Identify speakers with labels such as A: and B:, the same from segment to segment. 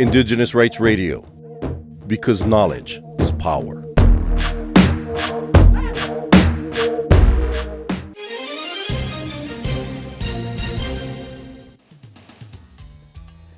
A: Indigenous Rights Radio, because knowledge is power.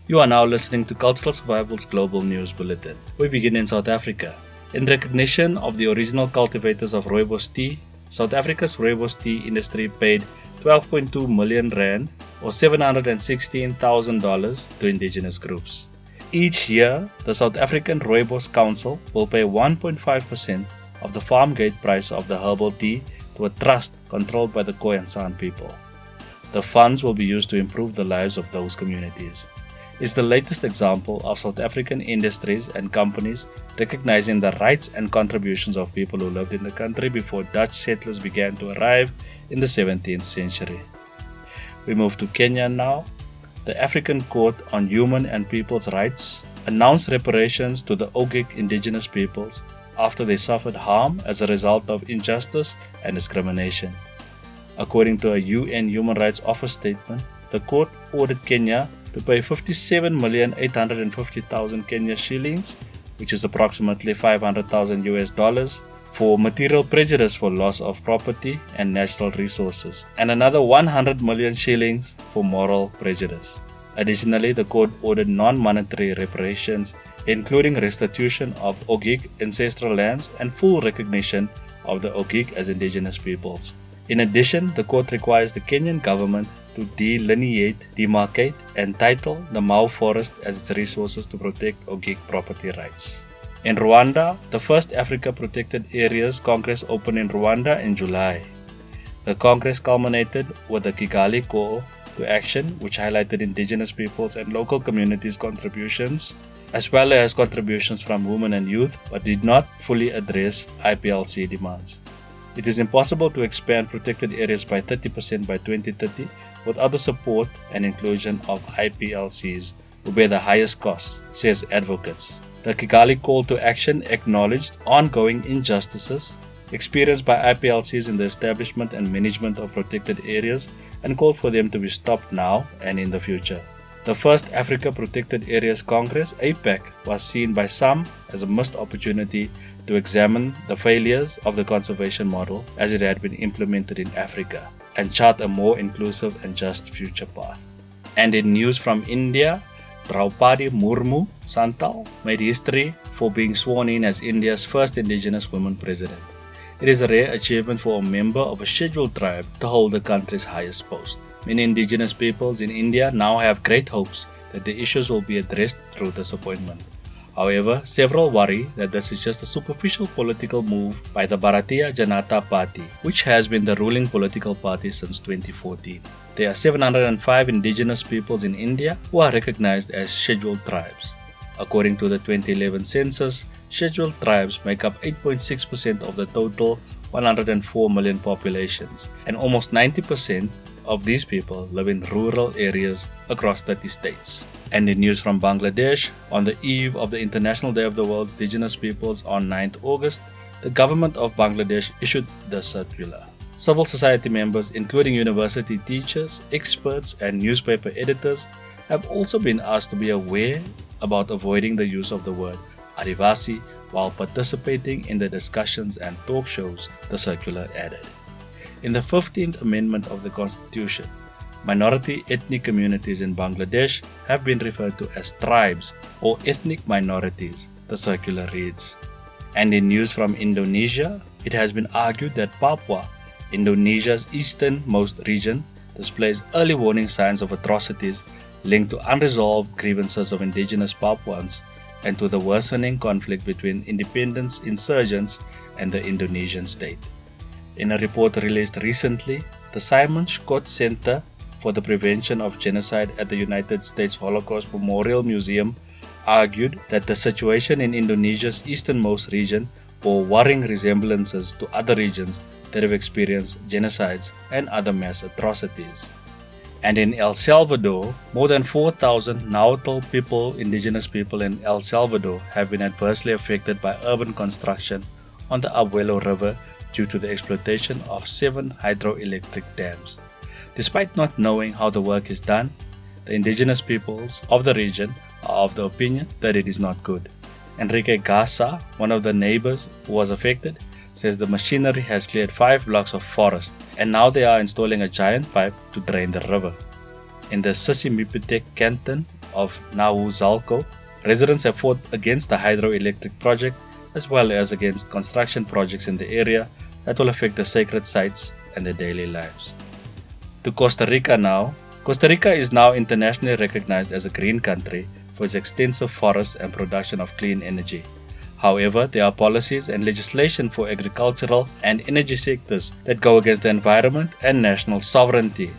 B: You are now listening to Cultural Survival's Global News Bulletin. We begin in South Africa. In recognition of the original cultivators of rooibos tea, South Africa's rooibos tea industry paid 12.2 million rand or $716,000 to indigenous groups. Each year, the South African Rooibos Council will pay 1.5% of the farm gate price of the herbal tea to a trust controlled by the Khoisan people. The funds will be used to improve the lives of those communities It's the latest example of South African industries and companies recognizing the rights and contributions of people who lived in the country before Dutch settlers began to arrive in the 17th century. We move to Kenya now. The African Court on Human and People's Rights announced reparations to the Ogiek indigenous peoples after they suffered harm as a result of injustice and discrimination. According to a UN Human Rights Office statement, the court ordered Kenya to pay 57,850,000 Kenya shillings, which is approximately 500,000 US dollars, for material prejudice for loss of property and natural resources, and another 100 million shillings for moral prejudice. Additionally, the court ordered non monetary reparations, including restitution of Ogiek ancestral lands and full recognition of the Ogiek as indigenous peoples. In addition, the court requires the Kenyan government to delineate, demarcate, and title the Mau forest as its resources to protect Ogiek property rights. In Rwanda, the first Africa Protected Areas Congress opened in Rwanda in July. The Congress culminated with the Kigali Call to Action, which highlighted indigenous peoples and local communities' contributions, as well as contributions from women and youth, but did not fully address IPLC demands. It is impossible to expand protected areas by 30% by 2030 without the support and inclusion of IPLCs who bear the highest costs, says advocates. The Kigali call to action acknowledged ongoing injustices experienced by IPLCs in the establishment and management of protected areas and called for them to be stopped now and in the future. The first Africa Protected Areas Congress, APAC, was seen by some as a missed opportunity to examine the failures of the conservation model as it had been implemented in Africa and chart a more inclusive and just future path. And in news from India, Draupadi Murmu Santal made history for being sworn in as India's first indigenous woman president. It is a rare achievement for a member of a scheduled tribe to hold the country's highest post. Many indigenous peoples in India now have great hopes that the issues will be addressed through this appointment. However, several worry that this is just a superficial political move by the Bharatiya Janata Party, which has been the ruling political party since 2014. There are 705 indigenous peoples in India who are recognized as scheduled tribes. According to the 2011 census, scheduled tribes make up 8.6% of the total 104 million populations, and almost 90% of these people live in rural areas across 30 states. And in news from Bangladesh, on the eve of the International Day of the World's Indigenous Peoples on 9th August, the government of Bangladesh issued the circular. Civil society members, including university teachers, experts, and newspaper editors, have also been asked to be aware about avoiding the use of the word Adivasi while participating in the discussions and talk shows, the circular added. In the 15th Amendment of the Constitution, minority ethnic communities in Bangladesh have been referred to as tribes or ethnic minorities, the circular reads. And in news from Indonesia, it has been argued that Papua, Indonesia's easternmost region, displays early warning signs of atrocities linked to unresolved grievances of indigenous Papuans and to the worsening conflict between independence insurgents and the Indonesian state. In a report released recently, the Simon-Skjodt Center for the Prevention of Genocide at the United States Holocaust Memorial Museum argued that the situation in Indonesia's easternmost region bore worrying resemblances to other regions that have experienced genocides and other mass atrocities. And in El Salvador, more than 4,000 Nahuatl people, indigenous people in El Salvador, have been adversely affected by urban construction on the Abuelo River due to the exploitation of seven hydroelectric dams. Despite not knowing how the work is done, the indigenous peoples of the region are of the opinion that it is not good. Enrique Gasa, one of the neighbors who was affected, says the machinery has cleared five blocks of forest and now they are installing a giant pipe to drain the river. In the Sisimipitek canton of Nahuizalco, residents have fought against the hydroelectric project as well as against construction projects in the area that will affect the sacred sites and their daily lives. To Costa Rica now, Costa Rica is now internationally recognized as a green country for its extensive forests and production of clean energy. However, there are policies and legislation for agricultural and energy sectors that go against the environment and national sovereignty.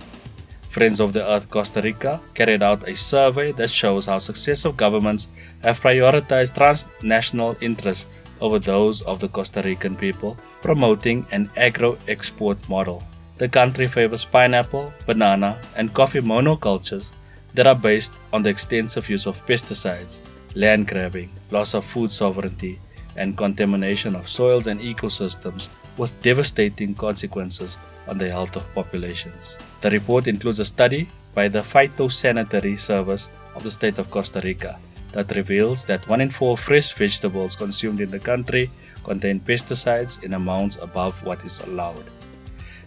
B: Friends of the Earth Costa Rica carried out a survey that shows how successive governments have prioritized transnational interests over those of the Costa Rican people, promoting an agro export model. The country favors pineapple, banana, and coffee monocultures that are based on the extensive use of pesticides land grabbing, loss of food sovereignty, and contamination of soils and ecosystems with devastating consequences on the health of populations. The report includes a study by the Phytosanitary Service of the state of Costa Rica that reveals that 1 in 4 fresh vegetables consumed in the country contain pesticides in amounts above what is allowed.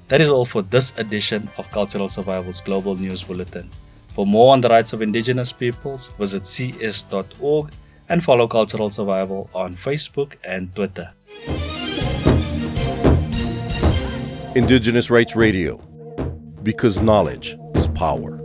B: That is all for this edition of Cultural Survival's Global News Bulletin. For more on the rights of indigenous peoples, visit cs.org and follow Cultural Survival on Facebook and Twitter.
A: Indigenous Rights Radio, because knowledge is power.